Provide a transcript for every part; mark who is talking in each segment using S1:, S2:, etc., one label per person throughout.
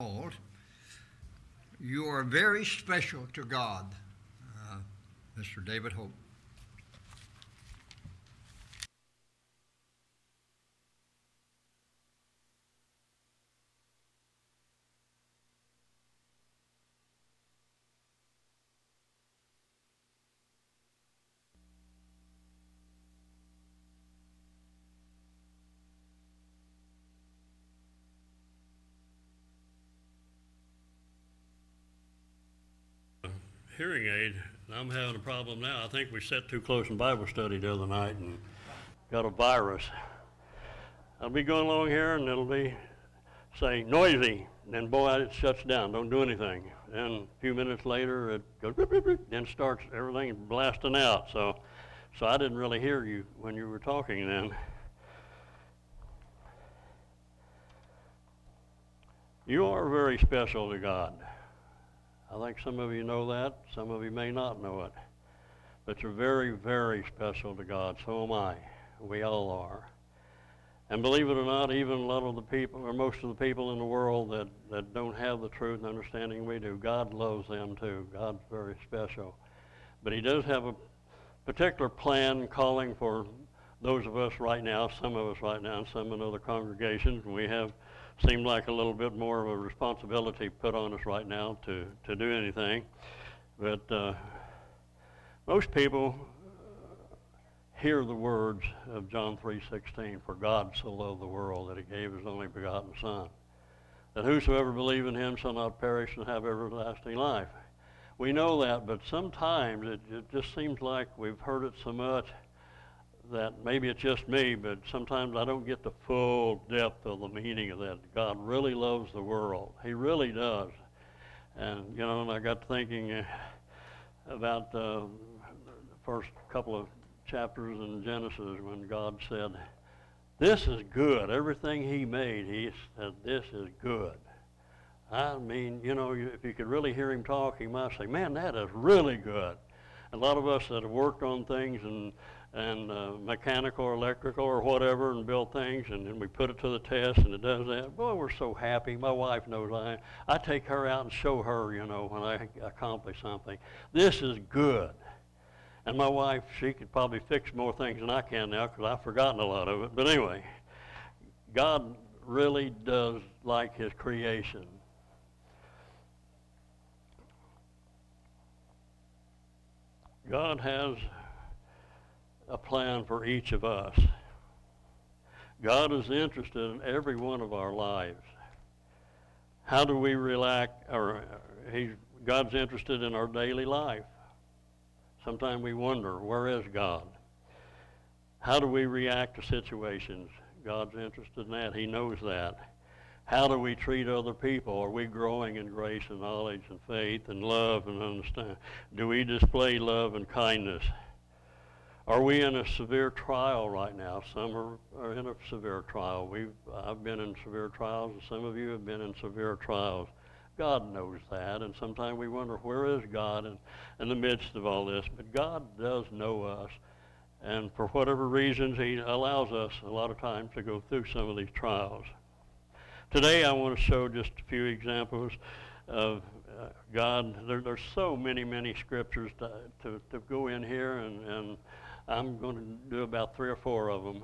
S1: called, You Are Very Special to God, uh, Mr. David Hope.
S2: Hearing aid, and I'm having a problem now. I think we sat too close in Bible study the other night and got a virus. I'll be going along here and it'll be saying noisy, and then boy, it shuts down, don't do anything. Then a few minutes later, it goes, then starts everything blasting out. So, so I didn't really hear you when you were talking then. You are very special to God. I think some of you know that, some of you may not know it. But you're very, very special to God. So am I. We all are. And believe it or not, even a lot of the people, or most of the people in the world that, that don't have the truth and understanding we do, God loves them too. God's very special. But He does have a particular plan calling for those of us right now, some of us right now, and some in other congregations. We have seemed like a little bit more of a responsibility put on us right now to, to do anything. But uh, most people hear the words of John 3:16, "For God so loved the world that He gave His only begotten Son, that whosoever believe in Him shall not perish and have everlasting life." We know that, but sometimes it, it just seems like we've heard it so much that maybe it's just me, but sometimes I don't get the full depth of the meaning of that. God really loves the world. He really does. And, you know, and I got thinking uh, about uh, the first couple of chapters in Genesis when God said, This is good. Everything He made, He said, This is good. I mean, you know, if you could really hear Him talk, He might say, Man, that is really good. A lot of us that have worked on things and and uh, mechanical or electrical or whatever and build things and then we put it to the test and it does that. Boy, we're so happy. My wife knows I I take her out and show her, you know, when I accomplish something. This is good. And my wife, she could probably fix more things than I can now because I've forgotten a lot of it. But anyway, God really does like his creation. God has a plan for each of us. God is interested in every one of our lives. How do we relax, or he, God's interested in our daily life. Sometimes we wonder, where is God? How do we react to situations? God's interested in that. He knows that. How do we treat other people? Are we growing in grace and knowledge and faith and love and understand? Do we display love and kindness? Are we in a severe trial right now? Some are, are in a severe trial. We've, I've been in severe trials, and some of you have been in severe trials. God knows that, and sometimes we wonder, where is God in, in the midst of all this? But God does know us, and for whatever reasons, He allows us a lot of times to go through some of these trials. Today, I want to show just a few examples of uh, God. There, there's so many, many scriptures to, to, to go in here, and, and I'm going to do about three or four of them,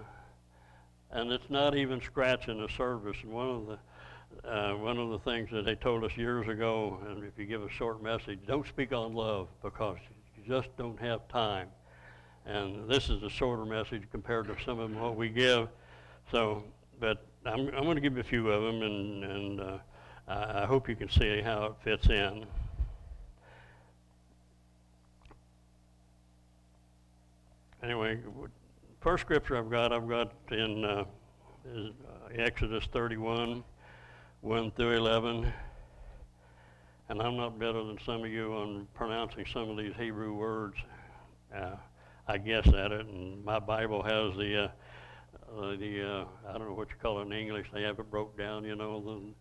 S2: and it's not even scratching the surface. And one of the uh, one of the things that they told us years ago, and if you give a short message, don't speak on love because you just don't have time. And this is a shorter message compared to some of them what we give. So, but I'm, I'm going to give you a few of them, and, and uh, I hope you can see how it fits in. Anyway, first scripture I've got, I've got in uh, is, uh, Exodus 31, 1 through 11. And I'm not better than some of you on pronouncing some of these Hebrew words. Uh, I guess at it, and my Bible has the uh, the uh, I don't know what you call it in English. They have it broke down, you know,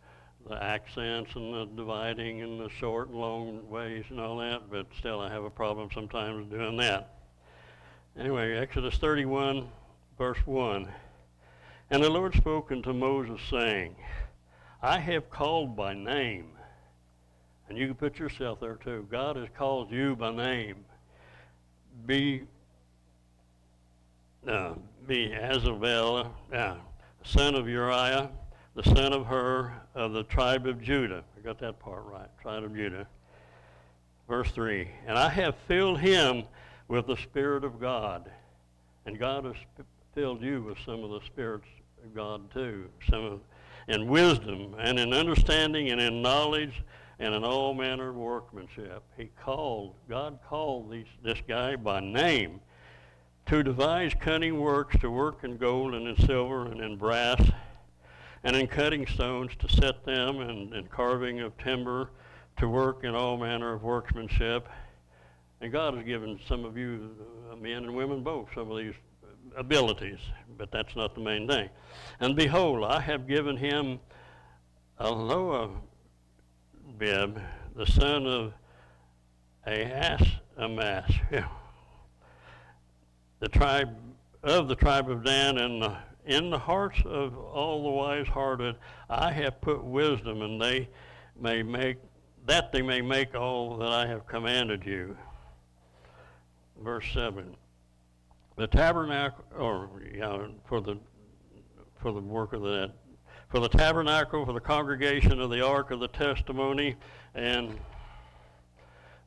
S2: the the accents and the dividing and the short and long ways and all that. But still, I have a problem sometimes doing that. Anyway, Exodus 31, verse 1. And the Lord spoke unto Moses, saying, I have called by name. And you can put yourself there too. God has called you by name. Be, uh, be Azabel, uh, son of Uriah, the son of Hur of the tribe of Judah. I got that part right, tribe of Judah. Verse 3 And I have filled him with the Spirit of God. And God has filled you with some of the spirits of God too. Some of, in wisdom and in understanding and in knowledge and in all manner of workmanship. He called, God called these, this guy by name to devise cunning works to work in gold and in silver and in brass and in cutting stones to set them and in carving of timber to work in all manner of workmanship. And God has given some of you, uh, men and women both, some of these abilities, but that's not the main thing. And behold, I have given him Aholiab, the son of Ahas Amas, the tribe of the tribe of Dan, and in the hearts of all the wise-hearted, I have put wisdom, and they may make that they may make all that I have commanded you. Verse seven the tabernacle, or yeah, for the for the work of that, for the tabernacle, for the congregation of the ark of the testimony, and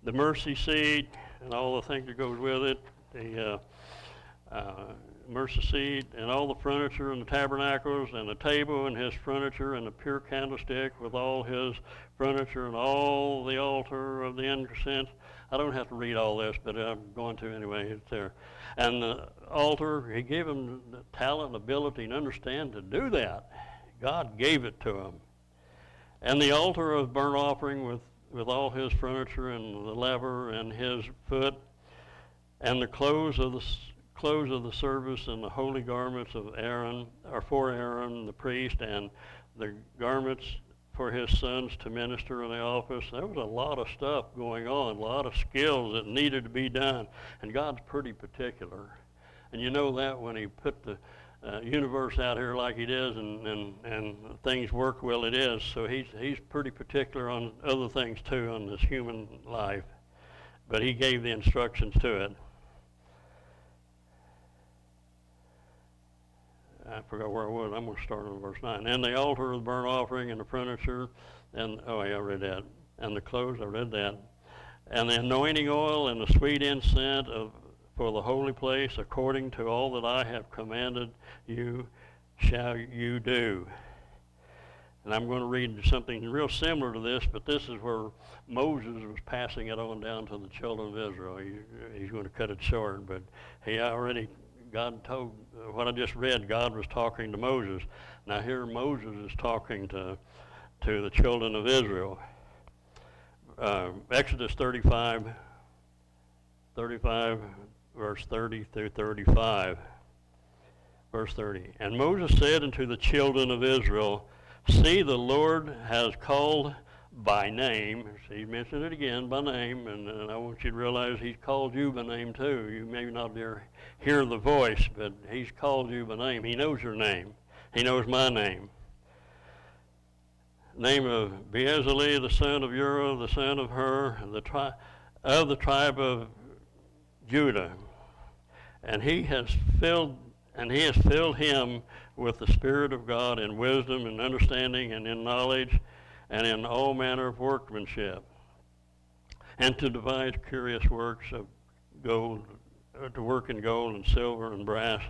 S2: the mercy seat, and all the things that goes with it, the uh, uh, mercy seat, and all the furniture and the tabernacles, and the table and his furniture, and the pure candlestick with all his furniture, and all the altar of the incense. I don't have to read all this, but I'm going to anyway. It's there. And the altar, he gave him the talent ability and understand to do that. God gave it to him. And the altar of burnt offering with, with all his furniture and the laver and his foot, and the clothes of the clothes of the service and the holy garments of Aaron, or for Aaron the priest, and the garments for his sons to minister in the office. There was a lot of stuff going on, a lot of skills that needed to be done. And God's pretty particular. And you know that when he put the uh, universe out here like it is and, and, and things work well it is. So he's, he's pretty particular on other things too on this human life. But he gave the instructions to it. I forgot where I was. I'm going to start on verse 9. And the altar of the burnt offering and the furniture, and, oh, yeah, I read that. And the clothes, I read that. And the anointing oil and the sweet incense of, for the holy place, according to all that I have commanded you, shall you do. And I'm going to read something real similar to this, but this is where Moses was passing it on down to the children of Israel. He, he's going to cut it short, but he already God told, what I just read, God was talking to Moses. Now here Moses is talking to, to the children of Israel. Uh, Exodus 35, 35, verse 30 through 35. Verse 30. And Moses said unto the children of Israel, See, the Lord has called by name. He mentioned it again by name, and, and I want you to realize he's called you by name too. You may not hear the voice, but he's called you by name. He knows your name. He knows my name. Name of Bezalel, the son of Uriah, the son of Hur, the tri- of the tribe of Judah. And he has filled and he has filled him with the Spirit of God in wisdom and understanding and in knowledge and in all manner of workmanship, and to devise curious works of gold, uh, to work in gold and silver and brass,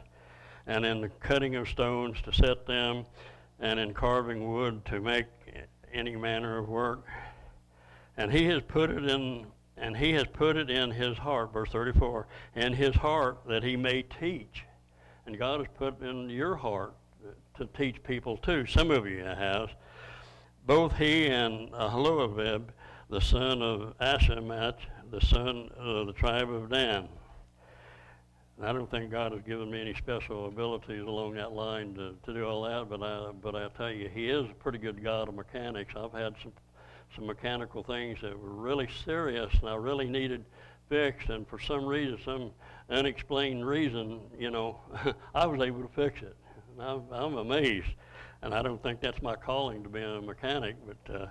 S2: and in the cutting of stones to set them, and in carving wood to make any manner of work. And he has put it in and he has put it in his heart, verse 34, in his heart that he may teach. And God has put it in your heart to teach people too. Some of you have both he and Aholiab, the son of Ahisamach, the son of the tribe of Dan. And I don't think God has given me any special abilities along that line to, to do all that, but I, but I tell you, He is a pretty good God of mechanics. I've had some, some mechanical things that were really serious, and I really needed fixed, and for some reason, some unexplained reason, you know, I was able to fix it. And I'm, I'm amazed and I don't think that's my calling to be a mechanic, but uh,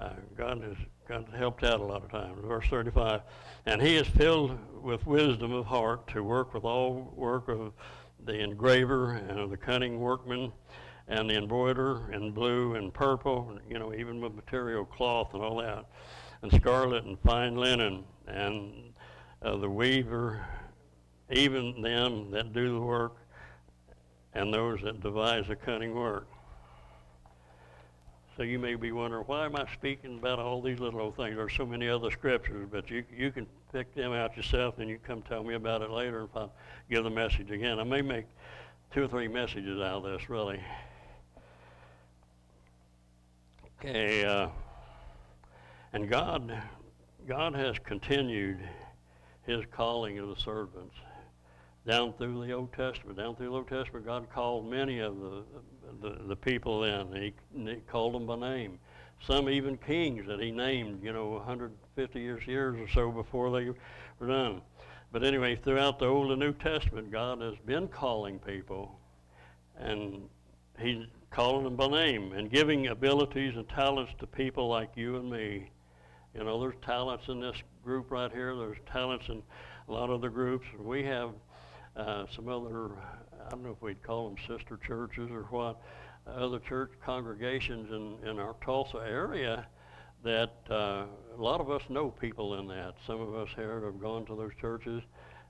S2: uh, God has God has helped out a lot of times. Verse 35, and He is filled with wisdom of heart to work with all work of the engraver and of the cunning workman and the embroiderer in blue and purple, you know, even with material cloth and all that, and scarlet and fine linen, and uh, the weaver, even them that do the work, and those that devise the cunning work. So you may be wondering, why am I speaking about all these little old things? There's so many other scriptures, but you you can pick them out yourself, and you come tell me about it later if I give the message again. I may make two or three messages out of this, really. Okay, uh, and God, God has continued His calling of the servants down through the Old Testament. Down through the Old Testament, God called many of the the, the people in. He, he called them by name. Some even kings that He named, you know, 150 years years or so before they were done. But anyway, throughout the Old and New Testament, God has been calling people, and He's calling them by name and giving abilities and talents to people like you and me. You know, there's talents in this group right here. There's talents in a lot of the groups. We have uh, some other, I don't know if we'd call them sister churches or what, other church congregations in, in our Tulsa area that uh, a lot of us know people in that. Some of us here have gone to those churches,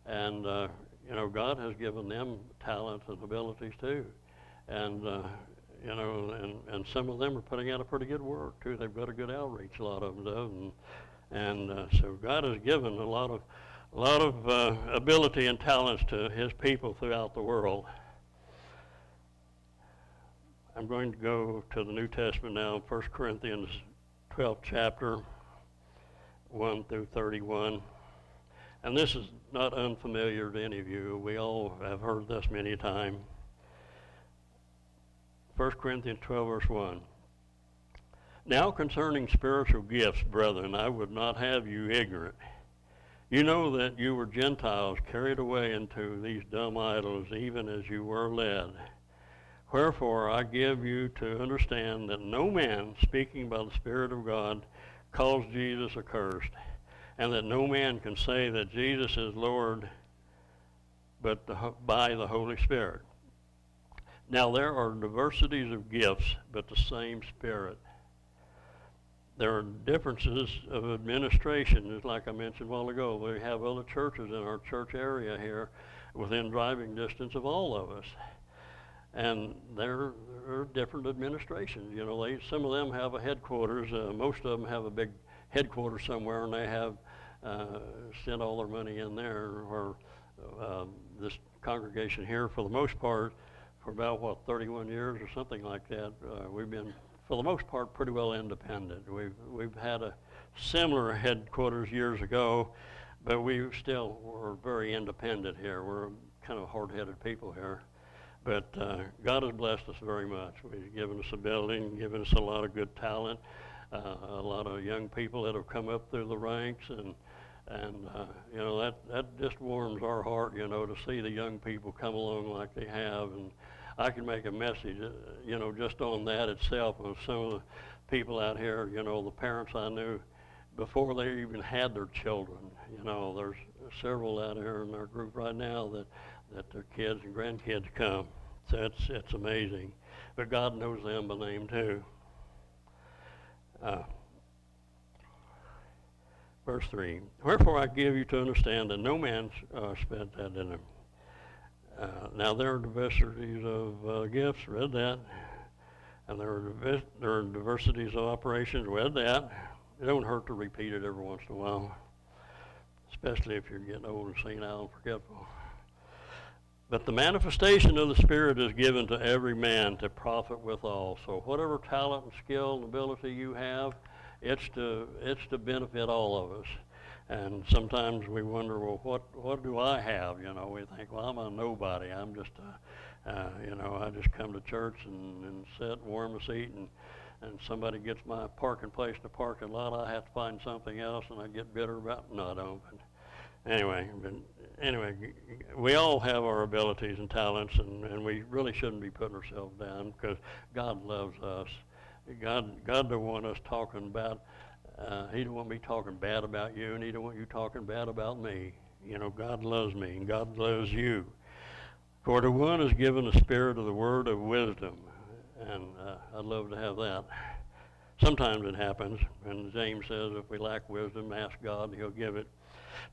S2: and uh, you know, God has given them talents and abilities too. And uh, you know, and, and some of them are putting out a pretty good work too. They've got a good outreach, a lot of them do, and, and uh, so God has given a lot of a lot of uh, ability and talents to His people throughout the world. I'm going to go to the New Testament now, 1 Corinthians 12th chapter, 1 through 31. And this is not unfamiliar to any of you. We all have heard this many times. 1 Corinthians 12, verse 1. Now concerning spiritual gifts, brethren, I would not have you ignorant. You know that you were Gentiles carried away into these dumb idols, even as you were led. Wherefore I give you to understand that no man speaking by the Spirit of God calls Jesus accursed, and that no man can say that Jesus is Lord but the, by the Holy Spirit. Now, there are diversities of gifts, but the same Spirit. There are differences of administration, just like I mentioned a while ago. We have other churches in our church area here within driving distance of all of us. And there, are different administrations. You know, they, some of them have a headquarters. Uh, most of them have a big headquarters somewhere, and they have uh, sent all their money in there. Or uh, this congregation here, for the most part, for about what 31 years or something like that. Uh, we've been, for the most part, pretty well independent. We've we've had a similar headquarters years ago, but we still were very independent here. We're kind of hard-headed people here. But uh, God has blessed us very much. He's given us a building, given us a lot of good talent, uh, a lot of young people that have come up through the ranks, and and uh, you know that that just warms our heart, you know, to see the young people come along like they have, and I can make a message, uh, you know, just on that itself of some of the people out here, you know, the parents I knew before they even had their children. You know, there's several out here in our group right now that that their kids and grandkids come. So it's it's amazing, but God knows them by name too. Uh, verse 3 Wherefore I give you to understand that no man uh, spent that in him. Uh, now there are diversities of uh, gifts, read that. And there are, divis- there are diversities of operations, read that. It don't hurt to repeat it every once in a while, especially if you're getting old and senile and forgetful. But the manifestation of the Spirit is given to every man to profit withal. So whatever talent and skill and ability you have, it's to, it's to benefit all of us. And sometimes we wonder, well, what what do I have? You know, we think, well, I'm a nobody. I'm just a, uh, you know, I just come to church and, and sit warm a seat, and and somebody gets my parking place in the parking lot, I have to find something else, and I get bitter about. No, I don't. But anyway, but anyway, we all have our abilities and talents, and, and we really shouldn't be putting ourselves down because God loves us. God, God don't want us talking about. Uh, he don't want me talking bad about you, and He don't want you talking bad about me. You know, God loves me, and God loves you. For to one is given the spirit of the word of wisdom, and uh, I'd love to have that. Sometimes it happens, and James says, if we lack wisdom, ask God, He'll give it.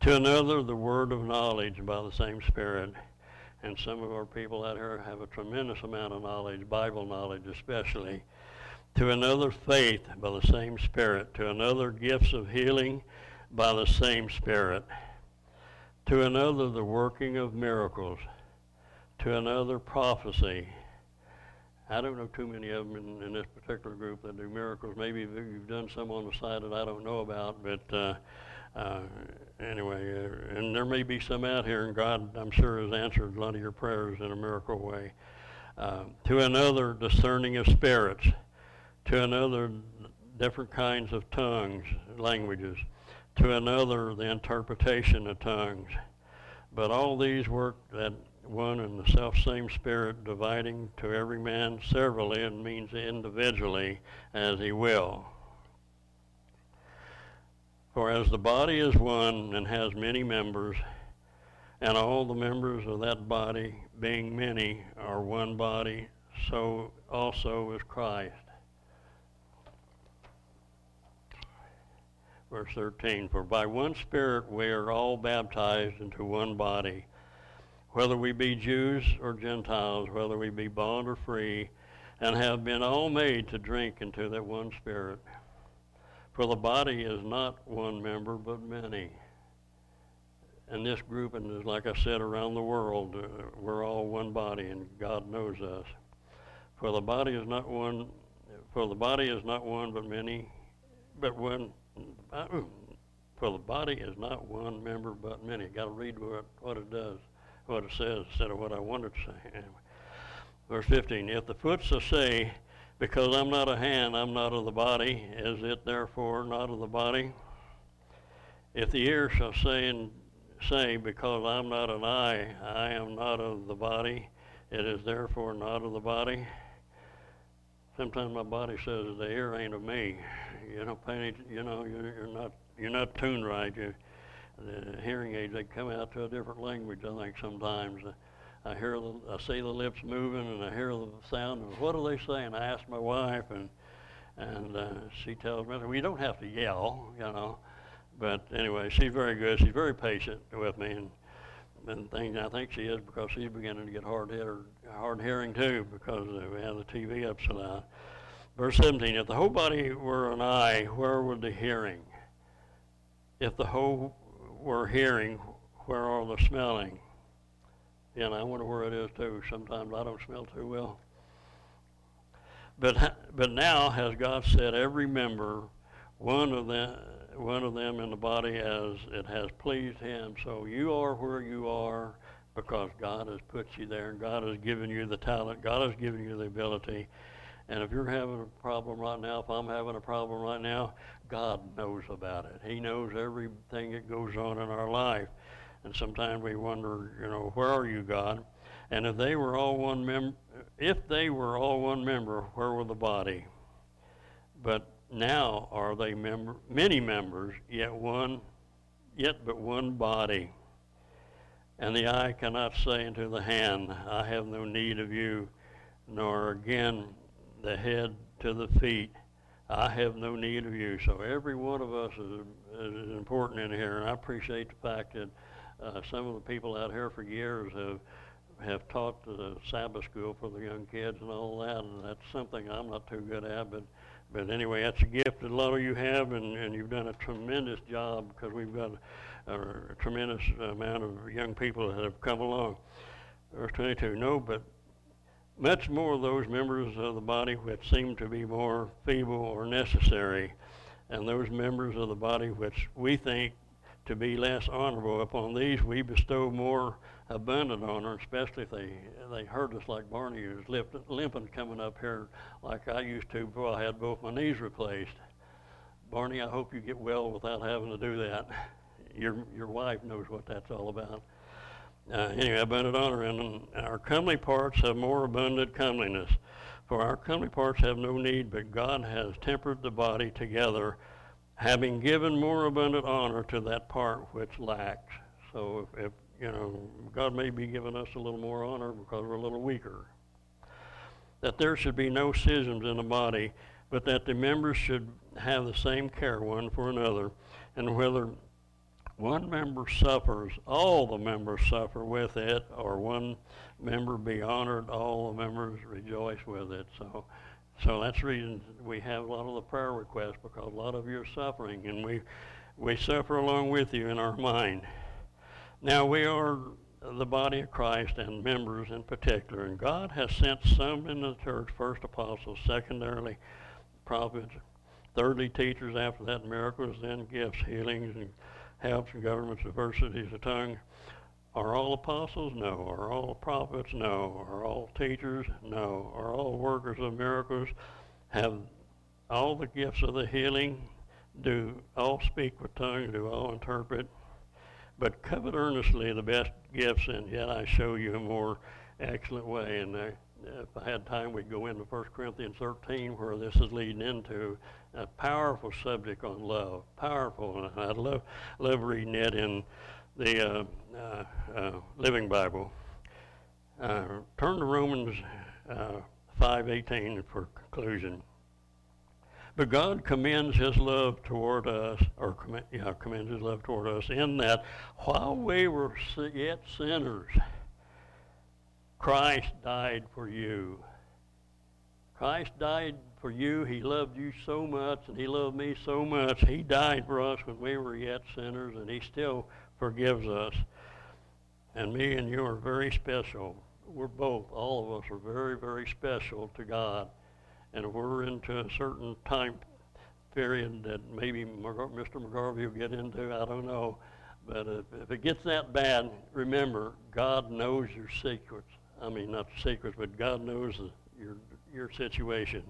S2: To another, the word of knowledge by the same Spirit. And some of our people out here have a tremendous amount of knowledge, Bible knowledge especially. To another, faith by the same Spirit. To another, gifts of healing by the same Spirit. To another, the working of miracles. To another, prophecy. I don't know too many of them in, in this particular group that do miracles. Maybe you've done some on the side that I don't know about, but uh, uh, anyway, uh, and there may be some out here, and God, I'm sure, has answered a lot of your prayers in a miracle way. Uh, to another, discerning of spirits. To another, different kinds of tongues, languages. To another, the interpretation of tongues. But all these work that one and the self same Spirit, dividing to every man severally, and means individually, as he will. For as the body is one and has many members, and all the members of that body, being many, are one body, so also is Christ. Verse 13 For by one Spirit we are all baptized into one body, whether we be Jews or Gentiles, whether we be bond or free, and have been all made to drink into that one Spirit. For the body is not one member, but many. And this group, and like I said, around the world, uh, we're all one body, and God knows us. For the body is not one. For the body is not one, but many. But one. For the body is not one member, but many. Got to read what, what it does, what it says, instead of what I wanted to say. Anyway. Verse 15. If the foot shall say, because I'm not a hand, I'm not of the body. Is it therefore not of the body? If the ear shall say and say, because I'm not an eye, I am not of the body, it is therefore not of the body. Sometimes my body says the ear ain't of me. You don't pay any, you know, you're, you're not you're not tuned right. You, the hearing aids they come out to a different language. I think sometimes. Uh, I hear the, I see the lips moving, and I hear the sound. And what are they saying? I ask my wife, and and uh, she tells me, "We don't have to yell, you know." But anyway, she's very good. She's very patient with me, and and things. I think she is because she's beginning to get hard head hard hearing too because we have the TV up so loud. Verse 17: If the whole body were an eye, where would the hearing? If the whole were hearing, where are the smelling? and I wonder where it is too. Sometimes I don't smell too well. But but now has God set every member, one of them, one of them in the body as it has pleased Him. So you are where you are because God has put you there, and God has given you the talent. God has given you the ability. And if you're having a problem right now, if I'm having a problem right now, God knows about it. He knows everything that goes on in our life. And sometimes we wonder, you know, where are you, God? And if they were all one member, if they were all one member, where were the body? But now are they member, many members, yet one, yet but one body. And the eye cannot say unto the hand, I have no need of you, nor again the head to the feet, I have no need of you. So every one of us is, is important in here, and I appreciate the fact that uh, some of the people out here for years have have taught the Sabbath school for the young kids and all that, and that's something I'm not too good at. But but anyway, that's a gift that a lot of you have, and, and you've done a tremendous job because we've got a, tremendous amount of young people that have come along. Verse 22. No, but much more of those members of the body which seem to be more feeble or necessary, and those members of the body which we think to be less honorable. Upon these we bestow more abundant honor, especially if they they hurt us like Barney was limping, limping coming up here like I used to before I had both my knees replaced. Barney, I hope you get well without having to do that. Your your wife knows what that's all about. Uh, anyway, abundant honor, and our comely parts have more abundant comeliness. For our comely parts have no need, but God has tempered the body together, having given more abundant honor to that part which lacks. So if, if you know, God may be giving us a little more honor because we're a little weaker. That there should be no schisms in the body, but that the members should have the same care one for another, and whether one member suffers, all the members suffer with it, or one member be honored, all the members rejoice with it. So, so that's the reason we have a lot of the prayer requests because a lot of you are suffering, and we we suffer along with you in our mind. Now we are the body of Christ and members in particular, and God has sent some in the church, first apostles, secondarily prophets, thirdly teachers, after that miracles, then gifts, healings, and helps and governments, diversities of tongue. Are all apostles? No. Are all prophets? No. Are all teachers? No. Are all workers of miracles? Have all the gifts of the healing? Do all speak with tongues? Do all interpret? But covet earnestly the best gifts, and yet I show you a more excellent way. And if I had time, we'd go into 1 Corinthians 13, where this is leading into a powerful subject on love. Powerful. And I love, love reading it in the uh, uh, uh, Living Bible. Uh, turn to Romans 5:18 uh, for conclusion. But God commends His love toward us, or comm- yeah, commends His love toward us, in that while we were yet sinners, Christ died for you. Christ died for you. He loved you so much, and He loved me so much. He died for us when we were yet sinners, and He still forgives us. And me and you are very special. We're both, all of us are very, very special to God. And we're into a certain time period that maybe Mr. McGarvey will get into, I don't know. But if, if it gets that bad, remember, God knows your secrets. I mean, not the secrets, but God knows the, your, your situation.